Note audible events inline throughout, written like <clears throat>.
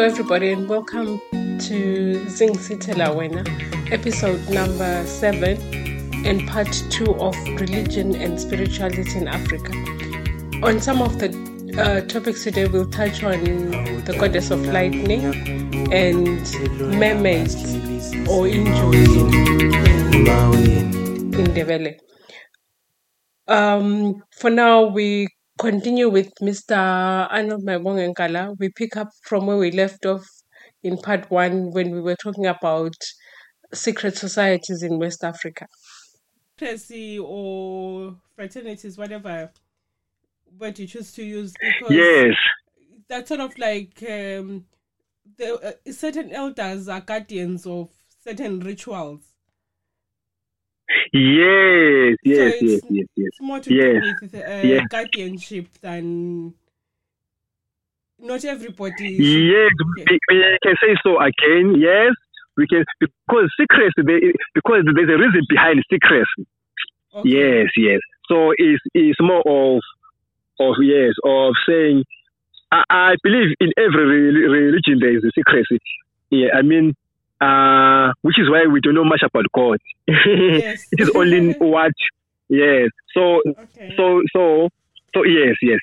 Hello, everybody, and welcome to Zing Sitela Wena, episode number seven, and part two of religion and spirituality in Africa. On some of the uh, topics today, we'll touch on the goddess of lightning and mermaids or injuzi in, in Ndebele. Um, for now, we continue with Mr. Arnold Mayibongwe Nkala. We pick up from where we left off in part one when we were talking about secret societies in West Africa. Secrecy or fraternities, whatever word you choose to use. Because yes. That's sort of like um, the, uh, certain elders are guardians of certain rituals. Yes, yes, so yes, yes, yes. It's more to yes. do with uh, yes. guardianship than not everybody. Yes, we, we, can say so again. Yes, we can because secrecy. because there's a reason behind secrecy. Okay. Yes, yes. So it's it's more of of yes of saying. I, I believe in every religion there is a secrecy. Yeah, I mean uh, which is why we don't know much about God. Yes. <laughs> it is only what, yes. So, okay. so, so, so, yes, yes.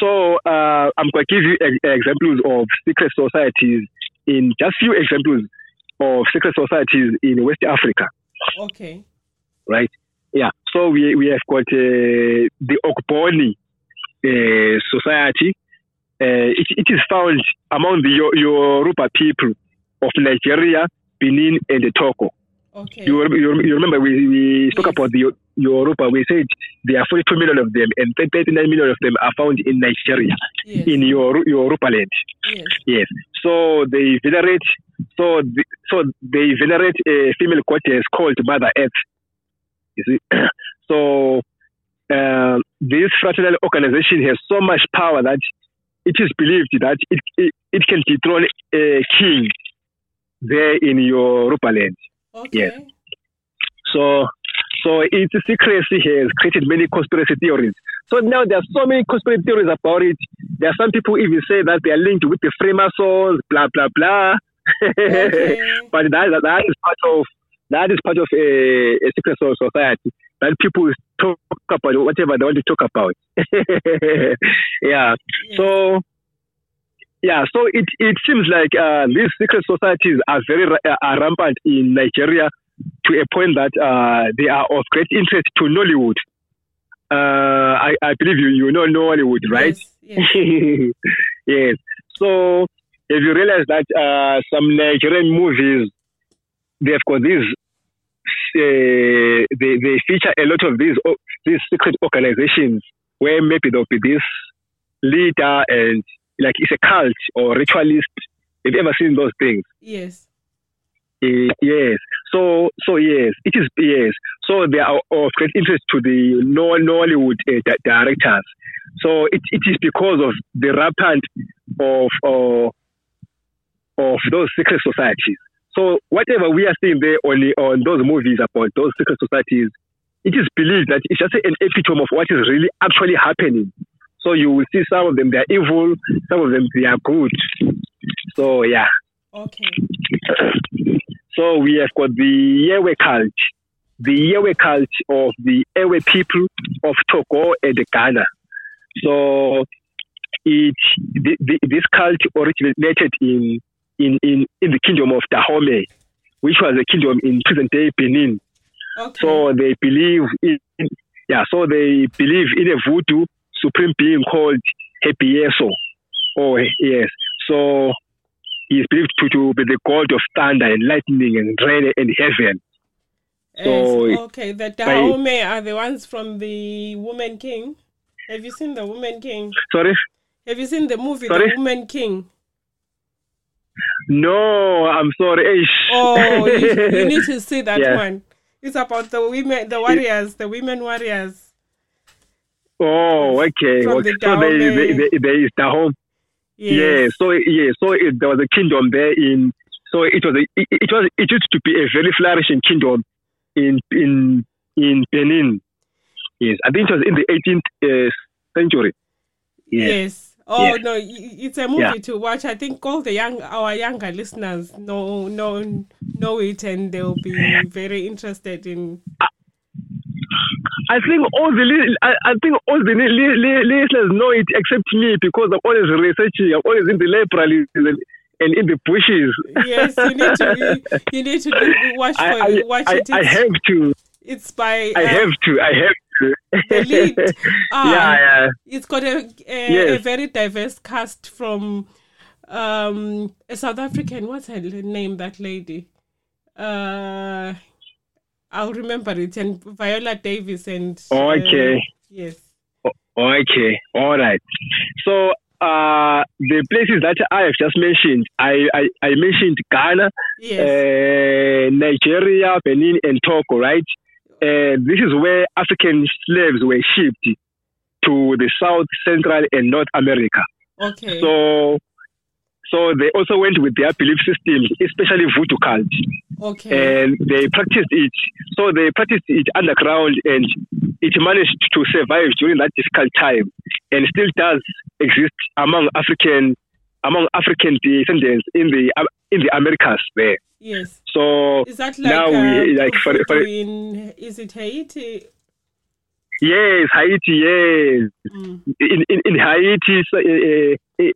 So, uh, I'm going to give you examples of secret societies in just few examples of secret societies in West Africa. Okay. Right. Yeah. So we we have got uh, the Ogboni uh, society. Uh, it, it is found among the Yoruba people of Nigeria, Benin, and Togo. Okay. You, you, you remember we, we yes. spoke about the Yoruba. We said there are 42 million of them, and 39 million of them are found in Nigeria, yes. in your Europa land. Yes. yes. So they venerate. So the, so they venerate a female goddess called Mother Earth. You see. <clears throat> so uh, this fraternal organization has so much power that it is believed that it, it, it can dethrone a king there in Yoruba land. Okay. Yes. So, so its secrecy has created many conspiracy theories. So now there are so many conspiracy theories about it. There are some people even say that they are linked with the Freemasons, blah blah blah. Okay. <laughs> but that, that is part of that is part of a, a secret society that people talk about whatever they want to talk about. <laughs> yeah. So yeah, so it, it seems like uh, these secret societies are very uh, are rampant in Nigeria to a point that uh, they are of great interest to Nollywood. Uh, I, I believe you you know Nollywood, right? Yes. Yes. <laughs> yes. So if you realize that uh, some Nigerian movies they've got these uh, they they feature a lot of these these secret organizations where maybe there'll be this leader and like it's a cult or ritualist. Have you ever seen those things? Yes. Uh, yes. So, so yes, it is yes. So they are of great interest to the Nollywood uh, directors. So it, it is because of the rampant of uh, of those secret societies. So whatever we are seeing there only on those movies about those secret societies, it is believed that it's just an epitome of what is really actually happening. So you will see some of them they are evil, some of them they are good. So yeah. Okay. <clears throat> So we have got the Yewe cult, the Yewe cult of the Ewe people of Togo and Ghana. So it the, the, this cult originated in, in, in, in the kingdom of Dahomey, which was a kingdom in present day Benin. Okay. So they believe in yeah, so they believe in a voodoo supreme being called Hebieso. Oh, yes. So he is believed to, to be the god of thunder and lightning and rain and heaven. So, okay, the Dahomey are the ones from the Woman King. Have you seen the Woman King? Sorry? Have you seen the movie sorry? The Woman King? No, I'm sorry. Oh, you, you, need <laughs> to see that yeah. one. It's about the women, the warriors, the women warriors. Oh, okay. From okay. The so there, there, there, is Dahomey. Yes. Yeah. So yeah. So it, there was a kingdom there in. So it was a, it, it was it used to be a very flourishing kingdom in in in Benin. Yes, I think it was in the 18th uh, century. Yes. yes. Oh Yes. no, it's a movie Yeah. to watch. I think all the young our younger listeners know know know it and they'll be <laughs> very interested in I think all the li- I, I think all the li- li- li- listeners know it except me because I'm always researching. I'm always in the libraries and, and in the bushes. Yes, you need to you need to do, <laughs> watch for I, I, watch I, it. I have to. it's by I uh, have to. I have to. the lead. <laughs> Ah, yeah, yeah. It's got a a, Yes. a very diverse cast from um a South African. What's her name? That lady. Uh, I'll remember it. And Viola Davis and uh, Okay. yes. Okay, all right. So uh, the places that I have just mentioned, I, I, I mentioned Ghana, Yes. uh, Nigeria, Benin, and Togo, right? Uh, this is where African slaves were shipped to the South, Central, and North America. okay. So, so they also went with their belief system, especially voodoo cult, okay. and they practiced it. So they practiced it underground, and it managed to survive during that difficult time, and still does exist among African among African descendants in the in the Americas there. yes. So Is that like now uh, we like for, for in is it Haiti? Yes, Haiti, yes, Mm. in in, in Haiti, uh, uh,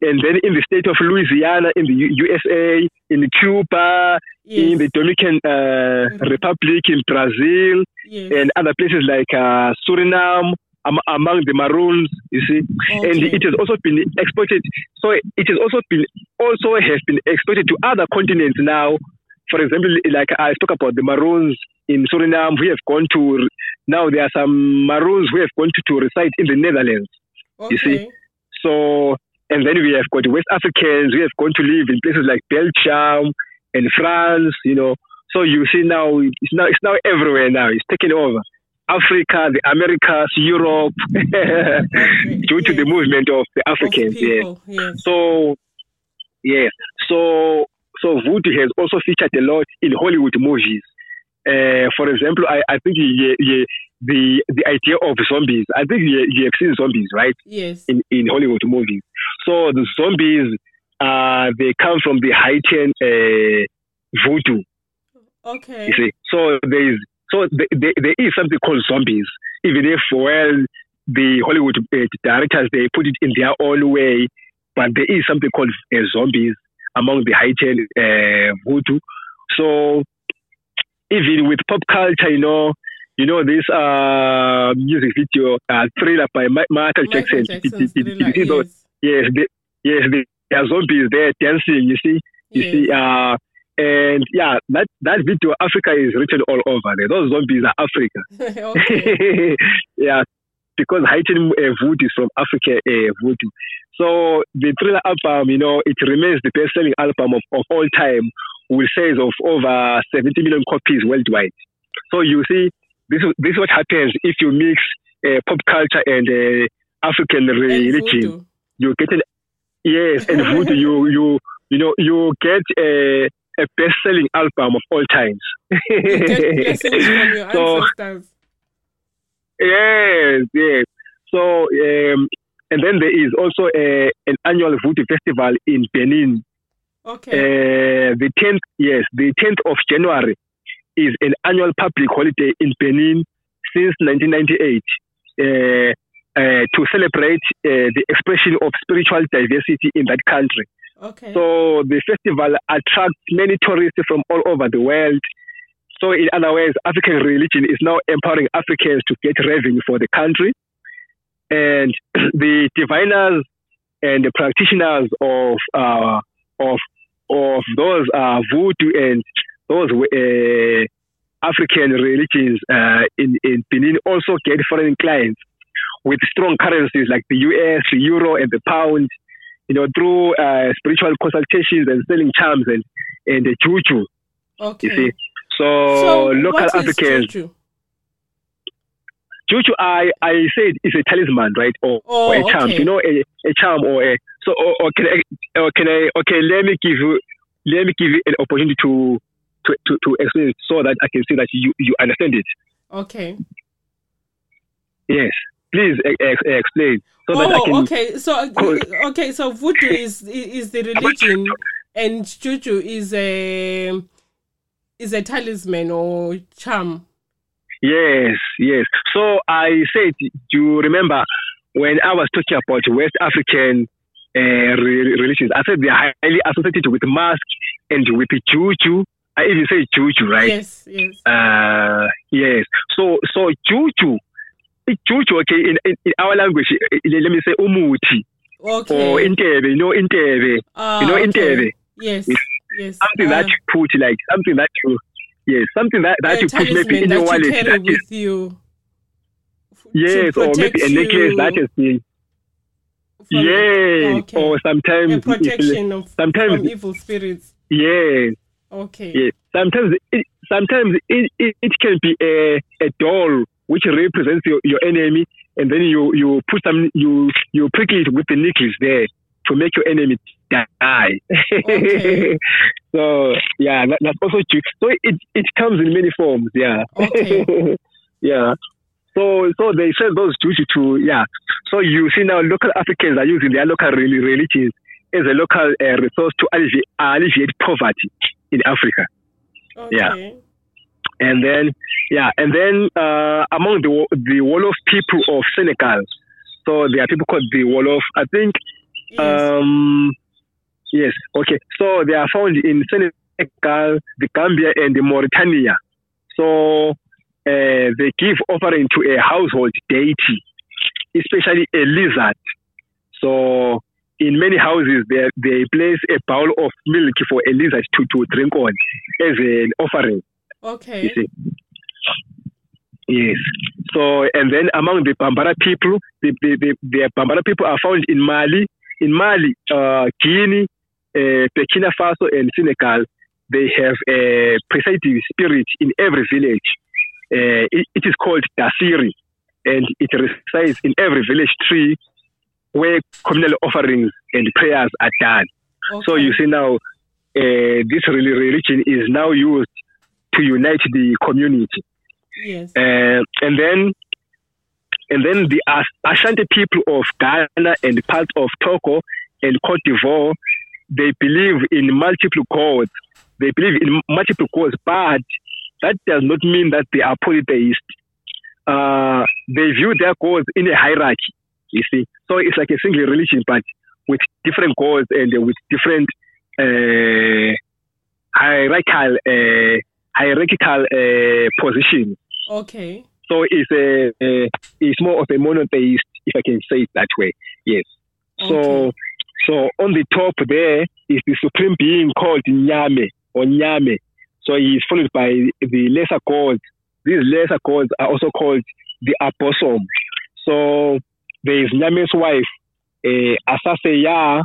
and then in the state of Louisiana, in the USA, in Cuba, in the Dominican uh, Republic, in Brazil, yes. and other places like uh, Suriname, am- among the Maroons, you see. And it has also been exported. So it has also been also has been exported to other continents now. For example, like I spoke about the Maroons in Suriname, we have gone to now there are some Maroons who have gone to, to reside in the Netherlands. okay. you see. So and then we have got West Africans who have gone to live in places like Belgium and France, you know. So you see now it's now it's now everywhere now. It's taking over. Africa, the Americas, Europe, <laughs> due to the movement of the Africans. Yeah. yes. So yes. So so voodoo has also featured a lot in Hollywood movies. Uh, for example, I, I think yeah, yeah, the the idea of zombies. I think you, you have seen zombies, right? Yes. in, in Hollywood movies. So the zombies, uh, they come from the Haitian uh, voodoo. Okay. You see, so there is so there, there, there is something called zombies. Even if well the Hollywood uh, directors they put it in their own way, but there is something called uh, zombies among the Haitian uh, voodoo. So even with pop culture, you know. You know this uh, music video uh, thriller by Ma- Michael Michael Jackson. Jackson's did- did thriller, you see those? yes. Yes, they, yes, they, there are zombies there dancing. You see, you yes. see, uh, and yeah, that that video, Africa is written all over there. Those zombies are Africa. <laughs> <laughs> yeah, because Haitian uh, voodoo is from Africa uh, voodoo. So the thriller album, you know, it remains the best-selling album of, of all time, with sales of over 70 million copies worldwide. So you see, this is this is what happens if you mix uh, pop culture and uh, African religion voodoo. you get an yes, and <laughs> voodoo you you you know you get a a best selling album of all times. You get blessings <laughs> from your So- ancestors. Yes, yes. So um, and then there is also a, an annual voodoo festival in Benin. Okay. Uh, the tenth yes, the tenth of January is an annual public holiday in Benin since 1998. Uh, uh, to celebrate uh, the expression of spiritual diversity in that country. okay. So the festival attracts many tourists from all over the world. So in other words, African religion is now empowering Africans to get revenue for the country. And <clears throat> the diviners and the practitioners of uh, of of those uh, voodoo and those uh, African religions uh, in, in Benin also get foreign clients with strong currencies like the US, the euro, and the pound you know, through uh, spiritual consultations and selling charms and, and the juju, okay. you see. So, so local Africans, juju? juju, I, I said it's a talisman, right? Or, Oh, or a charm, okay. you know, a, a charm or a, so, or, or can I, or can I, okay, let me give you, let me give you an opportunity to, to, to, to explain it so that I can see that you, you understand it. Okay. Yes. please ex- explain. So that I Oh, can, okay. So okay, so voodoo is is the religion, and juju is a is a talisman or charm. Yes, yes. So I said, do you remember when I was talking about West African uh, re- religions? I said they are highly associated with mask and with juju. I even say juju, right? Yes, yes. Uh, yes. So, so juju, juju. Okay, in, in, in our language, eh, let me say umuti Okay. or intebe. You know intebe. Ah, you know okay. intebe. Yes, yes. Something that Uh, you put like something that you. Yes, something that, that you put maybe in your you wallet. carry that is- with you. Yes, or maybe a necklace you that has been yes, okay. or sometimes a protection of sometimes- from evil spirits. yes, Okay. yes. Sometimes it, sometimes it, it, it can be a, a doll which represents your, your enemy, and then you you put some you you prick it with the necklace there to make your enemy die. Okay. <laughs> so yeah, that, that's also true. So it it comes in many forms. Yeah. Okay. <laughs> yeah. So so they sell those juju to yeah. So you see now local Africans are using their local reli- religions as a local uh, resource to alleviate, alleviate poverty in Africa. Okay. Yeah. And then yeah, and then uh, among the the Wolof people of Senegal, so there are people called the Wolof. I think Yes. um, yes, okay. So they are found in Senegal, the Gambia, and the Mauritania. So uh, they give offering to a household deity, especially a lizard. So in many houses, they, they place a bowl of milk for a lizard to, to drink on as an offering. Okay. Yes. So, and then among the Bambara people, the, the, the, the Bambara people are found in Mali, in Mali, uh, Guinea, uh, Burkina Faso, and Senegal. They have a presiding spirit in every village. Uh, it, it is called Dasiri, and it resides in every village tree where communal offerings and prayers are done. okay. So you see now, uh, this reli- religion is now used to unite the community. Yes. Uh, and then and then the Ashanti people of Ghana and parts of Togo and Cote d'Ivoire, they believe in multiple gods. They believe in multiple gods, but that does not mean that they are polytheist. Uh, they view their gods in a hierarchy, you see. So it's like a single religion, but with different gods and with different uh, hierarchical, uh, hierarchical uh, positions. Okay. So it's a, a it's more of a monotheist, if I can say it that way. Yes. Okay. so on the top there is the supreme being called Nyame or Nyame. So he is followed by the lesser gods. These lesser gods are also called the Abosom. So there is Nyame's wife, uh, Asaseya.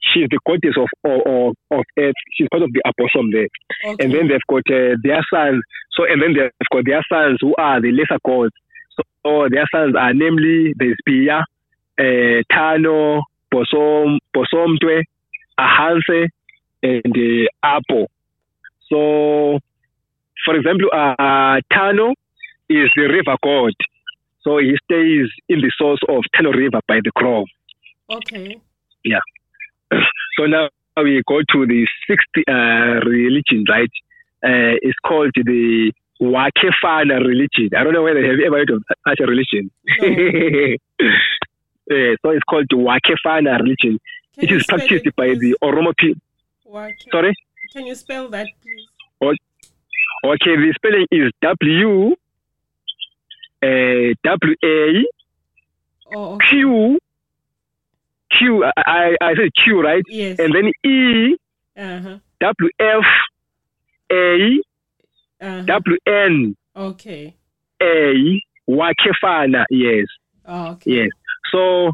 She's the goddess of, of, of earth. She's part of the Abosom there Okay. and then they've got uh, their sons. So, and then they've got their sons who are the lesser gods. So, their sons are namely there's Pia, uh, Tano, Bosom, Bosomtwe, Ahanse, and uh, Apo. So, for example, uh, Tano is the river god. So he stays in the source of Tano River by the Grove. okay. Yeah. So now we go to the sixth uh, religion, right? Uh, it's called the Waaqeffanna religion. I don't know whether have you ever heard of such a religion. <laughs> Uh, so it's called the Waaqeffanna religion. Can It is practiced it, by please? the Oromo people. Sorry? Can you spell that, please? Okay, the spelling is W uh, W A Oh, okay. Q Q. I, I I said Q, right? Yes. And then E Uh-huh. W F A Uh-huh. W N Okay. A Waaqeffanna, yes, Oh, okay. yes. So,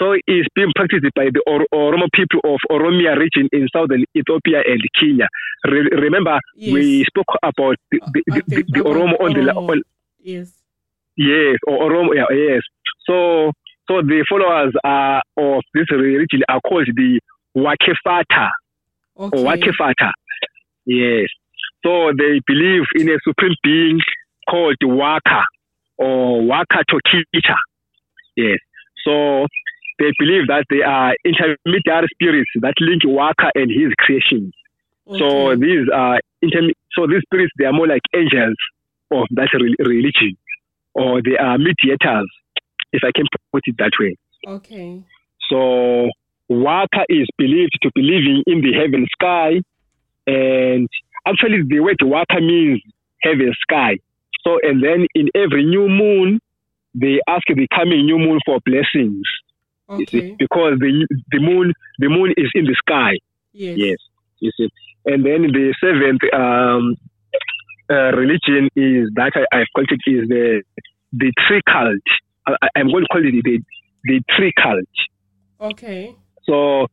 so it's being practiced by the Oromo people of Oromia region in southern Ethiopia and Kenya. Re- remember, Yes. we spoke about the, the, the, the, the Oromo on the on, Yes. yes, or Oromo, yeah, yes. So, so the followers are, of this religion are called the Wakefata Okay. or Wakefata. Yes. So they believe in a supreme being called Waka. or Waka Tokicha. Yes. So they believe that they are intermediary spirits that link Waka and his creations. Okay. So these are intermi- so these spirits they are more like angels of that re- religion, or they are mediators, if I can put it that way. Okay. So Waka is believed to be living in the heaven sky, and actually the word Waka means heaven sky. So and then in every new moon, they ask the coming new moon for blessings. Okay. Because the the moon the moon is in the sky. Yes. Yes. You see. And then the seventh um, uh, religion is that I, I've called it is the the tree cult. I, am going to call it the the tree cult. Okay. So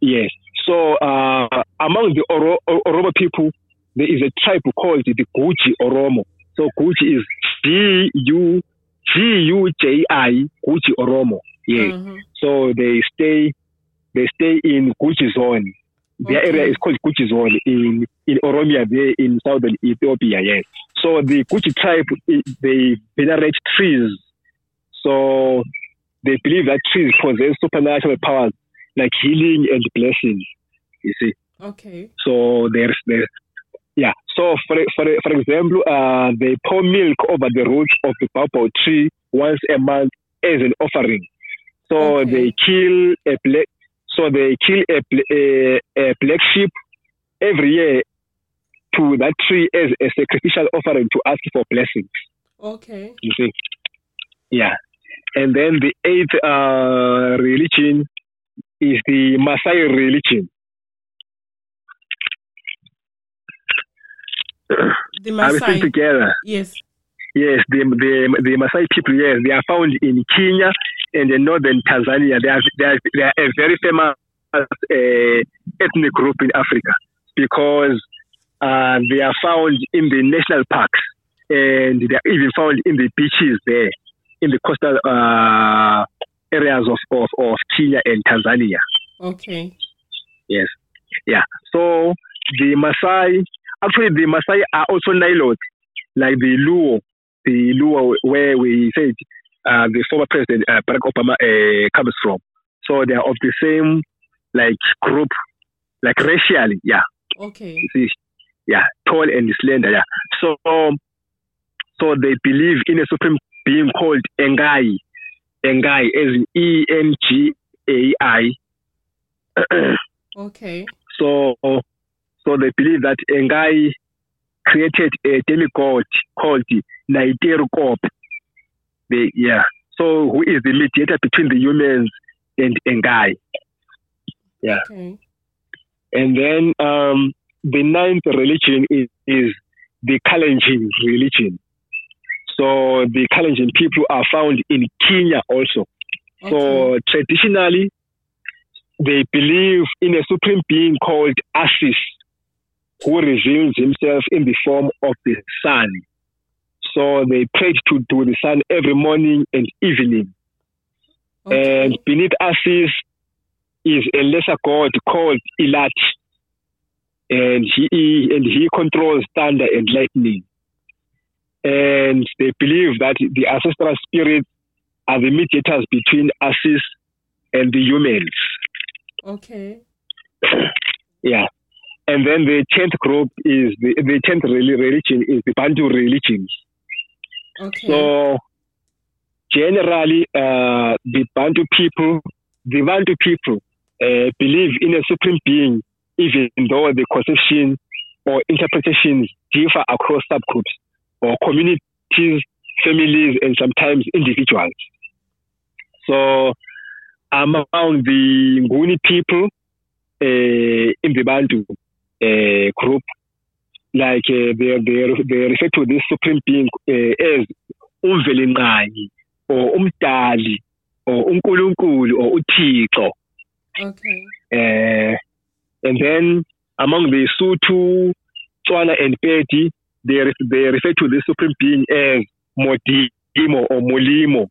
yes. So uh, among the Oro, Oromo people, there is a tribe called the Guji Oromo. So Guji is G U G U J I Guji Oromo. Yes. Mm-hmm. So they stay they stay in Guji zone. Their okay. area is called Guji zone in in Oromia, there in southern Ethiopia. Yes. So the Guji tribe they venerate trees. So they believe that trees possess supernatural powers like healing and blessings. You see. Okay. So there's there's yeah. So for for for example, uh, they pour milk over the roots of the baobab tree once a month as an offering. So okay. they kill a black. So they kill a, a, a black sheep every year to that tree as a sacrificial offering to ask for blessings. Okay. You see. Yeah. And then the eighth uh, religion is the Maasai religion. The Maasai. together. Yes. Yes, the, the, the Maasai people, yes, they are found in Kenya and in northern Tanzania. They are, they are, they are a very famous uh, ethnic group in Africa because uh, they are found in the national parks and they are even found in the beaches there, in the coastal uh, areas of, of, of Kenya and Tanzania. Okay. Yes. Yeah. So the Maasai, actually, the Maasai are also Nilotes, like the Luo, the Luo where we said uh, the former president uh, Barack Obama uh, comes from. So they are of the same like group, like racially, yeah. Okay. See, yeah, tall and slender, yeah. So, um, so they believe in a supreme being called Engai, Engai, as E N G A I. okay. So, so they believe that Engai created a demigod called Naiteru The yeah. So who is the mediator between the humans and Engai? Yeah. Okay. And then um, the ninth religion is, is the Kalenjin religion. So the Kalenjin people are found in Kenya also. Okay. So traditionally, they believe in a supreme being called Asis, who reveals himself in the form of the sun. So they pray to, to the sun every morning and evening. Okay. And beneath Asis is a lesser god called Ilat. And he and he controls thunder and lightning. And they believe that the ancestral spirits are the mediators between Asis and the humans. Okay. <coughs> yeah. And then the tenth group is the, the tenth religion is the Bantu religions. Okay. So generally, uh, the Bantu people, the Bantu people uh, believe in a supreme being, even though the conception or interpretations differ across subgroups or communities, families, and sometimes individuals. So among the Nguni people uh, in the Bantu group, like they, they, they refer to this supreme being uh, as umvelinqanyi or umdali or unkulunkulu or uthixo. Okay. Uh, and then among the Sotho, Tswana, and Pedi, they, they refer to the supreme being as Modimo or Molimo.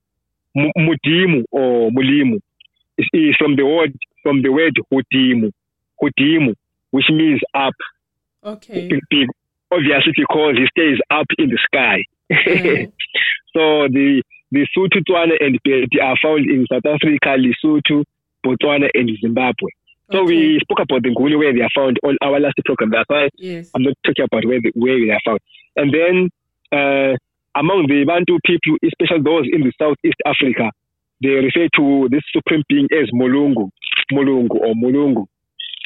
Mudimu or Mulimu is from the word from the word Hudimu, Hudimu, which means up. Okay. Obviously, because he stays up in the sky, Mm. <laughs> so the the Sotho, Tswana, and Pedi are found in South Africa, Lesotho, Botswana, and Zimbabwe. So Okay. we spoke about the Nguni where they are found on our last program. That's why Yes. I'm not talking about where they, where they are found. And then uh, among the Bantu people, especially those in the Southeast Africa, they refer to this supreme being as Molungu, Molungu or Molungu.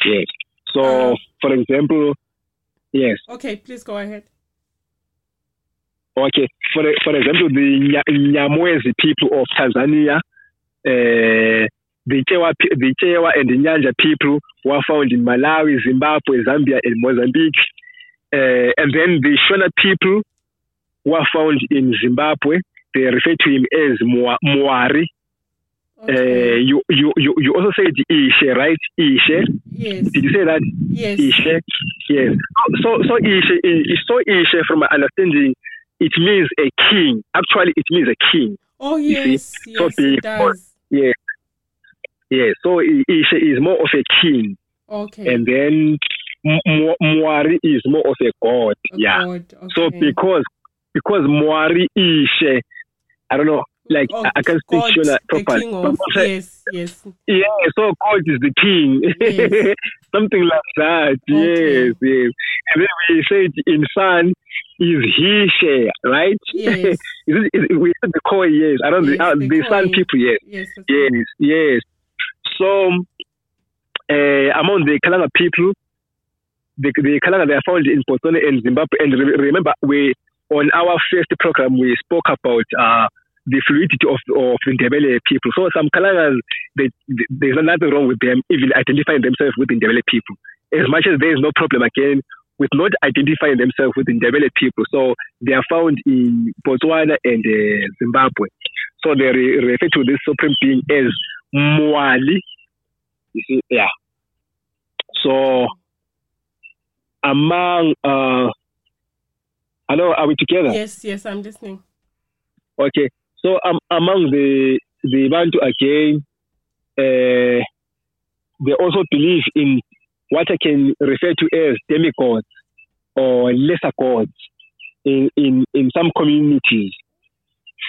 Yes. So, Uh. for example, yes. Okay, please go ahead. Okay. For for example, the Nya- Nyamwezi people of Tanzania, uh, the Chewa, the Chewa and the Nyanja people were found in Malawi, Zimbabwe, Zambia, and Mozambique. Uh, and then the Shona people were found in Zimbabwe. They refer to him as Mwa- Mwari. Uh, you, you, you, you also said Ishe, right? Ishe. yes. Did you say that? Yes. Ishe. Yes. So so Ishe is so Ishe from my understanding, it means a king. Actually it means a king. Oh see, yes. so Yes, it does. Yes. Yes. So Ishe is more of a king. Okay. And then Mwari is more of a god. A yeah. God, Okay. So okay. because because Mwari Ishe, I don't know, like Oh, I, can't speak Shona properly. of yes, yes. Yeah, so God is the king. Yes. <laughs> Something like that. Okay. Yes, yes. And then we said in son is he share, right? Yes. <laughs> is it, is we said the core, yes. I don't Yes, the, uh, the the son people, yes. Yes. Yes, right. yes. So uh, among the Kalanga people, the, the Kalanga they are found in Botswana and Zimbabwe. And re- remember, we on our first program we spoke about uh, the fluidity of of the Ndebele people. So some Kalangas, they, they, there's nothing wrong with them even identifying themselves with the Ndebele people. As much as there is no problem again with not identifying themselves with the Ndebele people. So they are found in Botswana and uh, Zimbabwe. So they re- refer to this supreme being as Mwali. You see, yeah. So among uh, hello, are we together? Yes, yes, I'm listening. Okay. So um, among the the Bantu again, uh, they also believe in what I can refer to as demigods or lesser gods in, in, in some communities.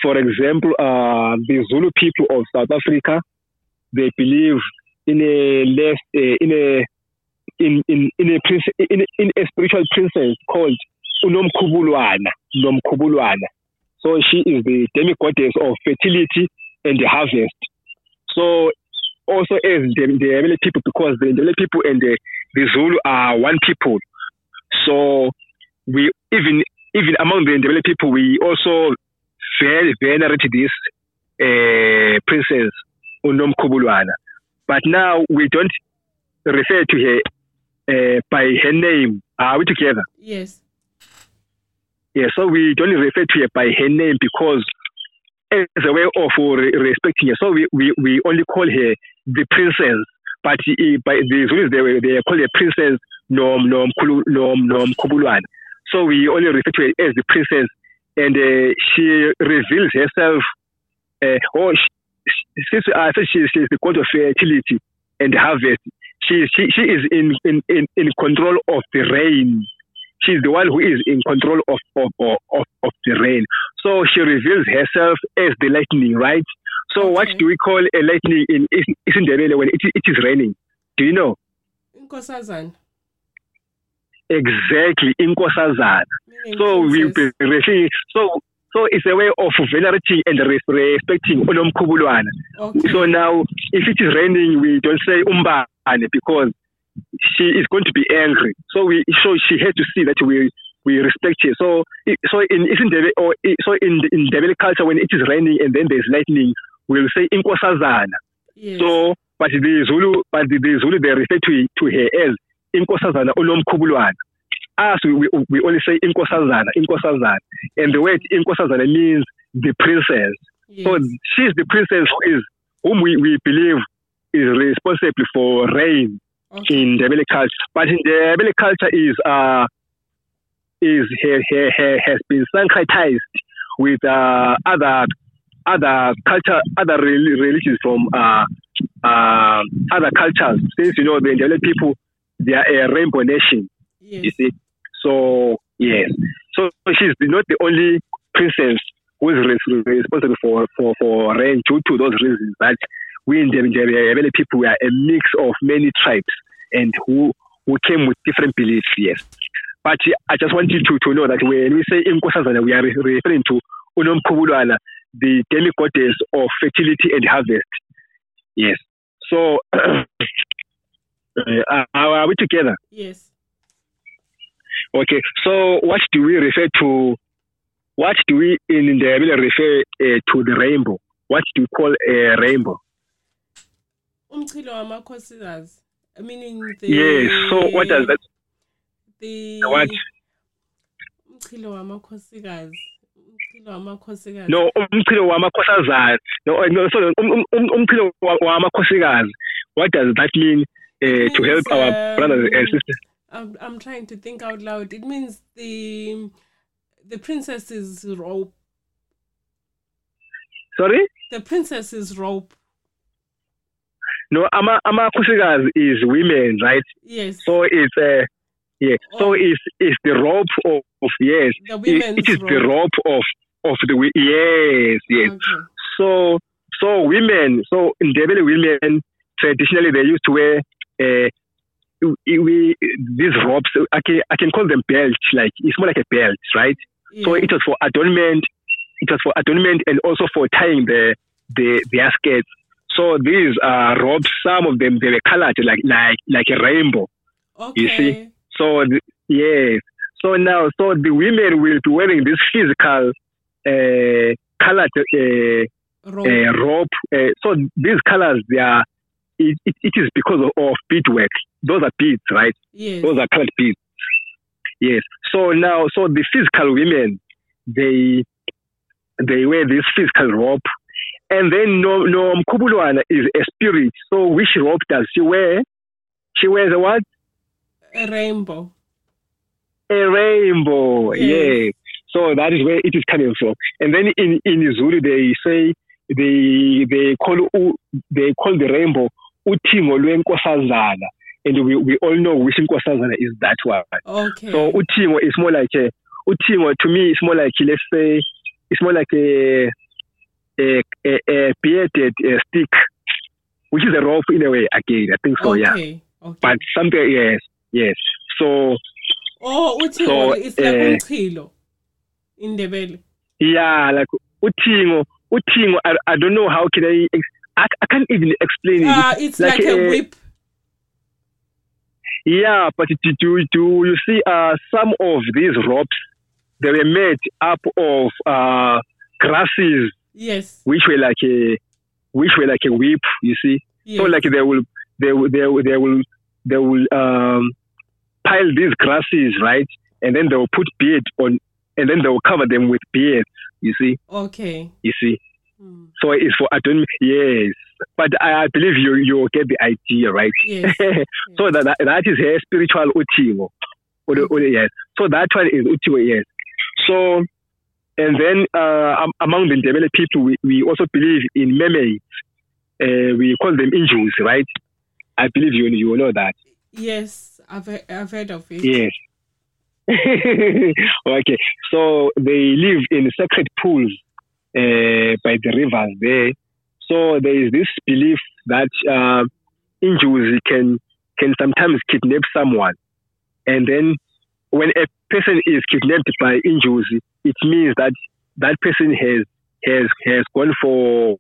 For example, uh, the Zulu people of South Africa, they believe in a less uh, in a in in in a in, in a spiritual princess called Unomkhubulwana. Unomkhubulwana. So she is the demigoddess of fertility and the harvest. So also as the, the people, because the Ndebele people and the, the Zulu are one people. So we even even among the Ndebele people, we also very venerate this uh, princess Unomkhubulwana. But now we don't refer to her uh, by her name. Are we together? Yes. Yeah, so we don't refer to her by her name because as a way of respecting her. So we, we, we only call her the princess. But by the Zulus, they, they call her princess Nom Nom Kulu, Nom Nom Kubulwan. So we only refer to her as the princess, and uh, she reveals herself. Uh, or she, since I said she, she is the god of fertility and harvest, she she, she is in, in, in, in control of the rain she's the one who is in control of of, of, of the rain. So she reveals herself as the lightning, right? So what do we call a lightning in Isindebele when it, it is raining? Do you know? Inkosazana. Exactly, Inkosazana. meaning So we be so so it's a way of venerating and res- respecting Unomkhubulwana. Okay. So now, if it is raining, we don't say Umbane because she is going to be angry. So we, so she had to see that we we respect her. So, so in isn't there, or so in the- in Ndebele culture, when it is raining and then there's lightning, we'll say Inkosazana. yes. So, but the Zulu, but the, Zulu they refer to to her as Inkosazana Unomkhubulwana. Us we, we, we only say Inkosazana, Inkosazana, and the word Inkosazana means the princess. yes. So she's the princess who is whom we, we believe is responsible for rain okay. in the Ndebele culture. But in the Ndebele culture is uh is ha, ha, ha, has been syncretized with uh, other other culture other rel- religions from uh, uh, other cultures. Since you know the Ndebele people they are a rainbow nation, you see. So yes. So she's not the only princess who is responsible for, for, for rain due to those reasons that we in the people are a mix of many tribes and who, who came with different beliefs, yes. But I just want you to, to know that when we say Inkosazana, we are referring to Unomkhubulwana, the demigoddess of fertility and harvest. Yes. So, <clears throat> uh, are we together? Yes. Okay. So, what do we refer to? What do we in the refer uh, to the rainbow? What do you call a rainbow? Umchilo wamakhosikazi. Meaning the Yes. So, what does that? The What? umchilo wamakhosikazi. Umchilo wamakhosikazi. No, umchilo wamakhosazana. No, uh, no, sorry, um, um, um, umchilo wa- wamakhosikazi. What does that mean uh, to help our brothers and um, sisters? I'm I'm trying to think out loud. It means the the princess's rope. Sorry? The princess's rope. No, ama amakhosikazi is women, right? Yes. So it's uh, yeah. So Oh. it's it's the rope of, of yes. the It, it is rope. the rope of of the yes yes. Okay. So so women so in Ndebele women traditionally they used to wear uh, we, we these ropes. I can I can call them belts. Like it's more like a belt, right? yeah. So it was for adornment. It was for adornment and also for tying the the their skirts. So these uh, ropes, some of them they were colored like like like a rainbow. okay. you see, So the, yes. So now, so the women will be wearing this physical uh, colored uh, rope. uh, robe. Uh, so these colors, they are. It, it, it is because of, of beadwork. Those are beads, right? yes. Those are colored beads. Yes. So now, so the physical women, they they wear this physical robe, and then no no Mkubulwana is a spirit. So which robe does she wear? She wears a what? A rainbow. A rainbow. Yes. Yeah. So that is where it is coming from. And then in in Zulu they say they they call they call the rainbow uthingo lwenkosazana. And we, we all know which nkosazana is that one. Okay. So uthingo is more like a uthingo to me it's more like let's say it's more like a a, a, a bearded uh, stick, which is a rope in a way. Again, I think so. okay. Yeah, Okay. but something yes, yes. So oh, uthi So, it's like eh, umchilo in Ndebele. yeah, like uthingo uthingo. I, I don't know how can I. ex- I, I can't even explain it. Uh, it's like, like a a- whip. Yeah, but do, do, do you see uh, some of these ropes? They were made up of uh, grasses Yes. which were like a which were like a whip you see yes. so like they will they will they will they will, they will um pile these grasses right and then they will put beard on and then they will cover them with beard, you see Okay. you see Hmm. so it's for adornment yes but i, I believe you you get the idea right Yes. <laughs> so that, that is a spiritual or the, yes so that one is uthingo yes so and then uh, among the Ndebele people, we, we also believe in mermaids. Uh, we call them angels, right? I believe you you know that. yes. I've I've heard of it. Yes. <laughs> okay. So they live in sacred pools uh, by the rivers there. So there is this belief that uh, angels can can sometimes kidnap someone, and then when a person is kidnapped by angels, it means that that person has has has gone for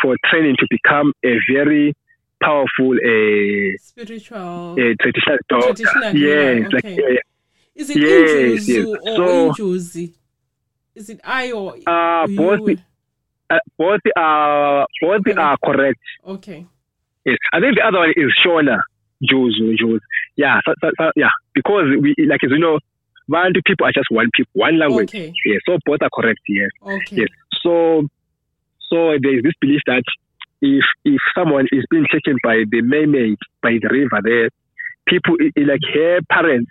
for training to become a very powerful uh, Spiritual. uh, traditional healer, Yes, like uh, Is it yes, yes. or So- Injuzi? Is it I or Uh, you? both uh, both are both Okay. are correct. Okay. Yes, I think the other one is Shona Juzu Juzu. Yeah, so, so, so, yeah, because we like as you know, one people are just one people, one language. Okay. Yeah, so both are correct. Yes, Okay. yes. So so there is this belief that if if someone is being taken by the mermaid by the river there, people like her parents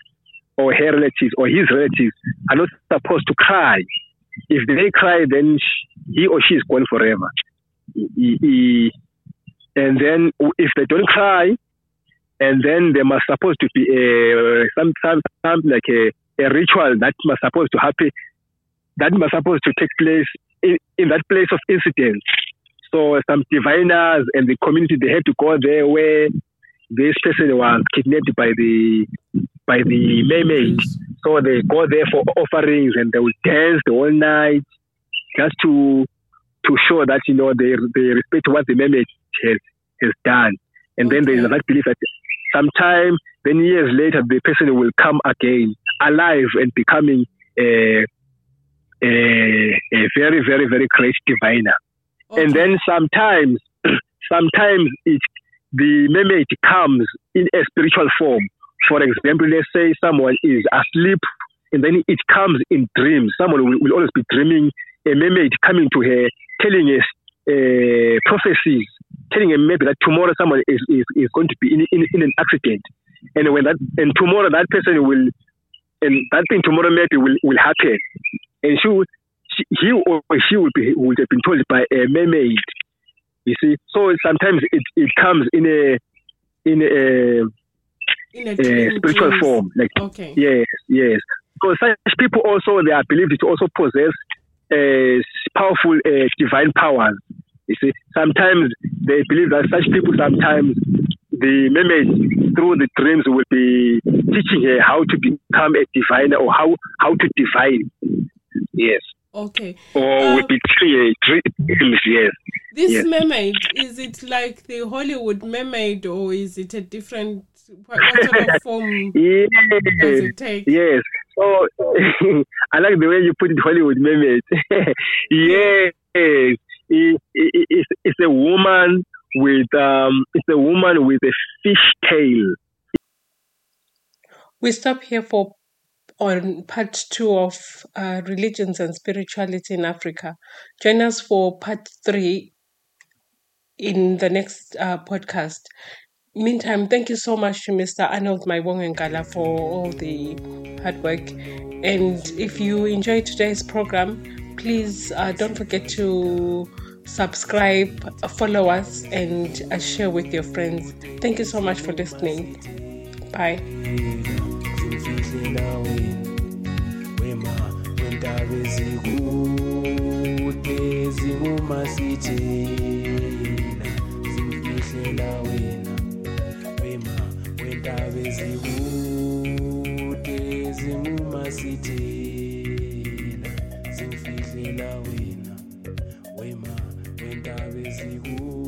or her relatives or his relatives are not supposed to cry. If they cry, then he or she is gone forever. I- I- And then if they don't cry, and then there must supposed to be a some some, some like a, a ritual that must supposed to happen that was supposed to take place in, in that place of incident. So some diviners and the community they had to go there where this person was kidnapped by the by the mermaid. So they go there for offerings and they will dance the whole night just to to show that you know they they respect what the mermaid has has done. And then there is that belief that sometime then years later the person will come again alive and becoming a a, a very very very great diviner. Okay. And then sometimes <clears throat> sometimes it the mermaid comes in a spiritual form. For example, let's say someone is asleep and then it comes in dreams. Someone will, will always be dreaming a mermaid coming to her, telling us uh, prophecies, telling a maybe that tomorrow someone is, is, is going to be in, in, in an accident. And when that and tomorrow that person will and that thing tomorrow maybe will, will happen. And she, will, she he or she will be will have been told by a mermaid you see, so sometimes it, it comes in a in a, in a, a spiritual dreams. form. Like okay. yes, yes. Because such people also they are believed to also possess uh, powerful uh, divine powers. You see, sometimes they believe that such people sometimes the mermaid through the dreams will be teaching her how to become a diviner or how how to divine. Yes. Okay. Or um, will be dreams. Yes. This yes. mermaid, is it like the Hollywood mermaid or is it a different what, what sort of <laughs> form yes. does it take? Yes. So <laughs> I like the way you put it Hollywood mermaid. <laughs> yes. It's a woman with um it's a woman with a fish tail. We stop here for on part two of uh, religions and spirituality in Africa. Join us for part three in the next uh, podcast. Meantime, thank you so much to Mr. Arnold Mayibongwe Nkala for all the hard work. And if you enjoyed today's program, please uh, don't forget to subscribe, follow us, and uh, share with your friends. Thank you so much for listening. Bye. 你无。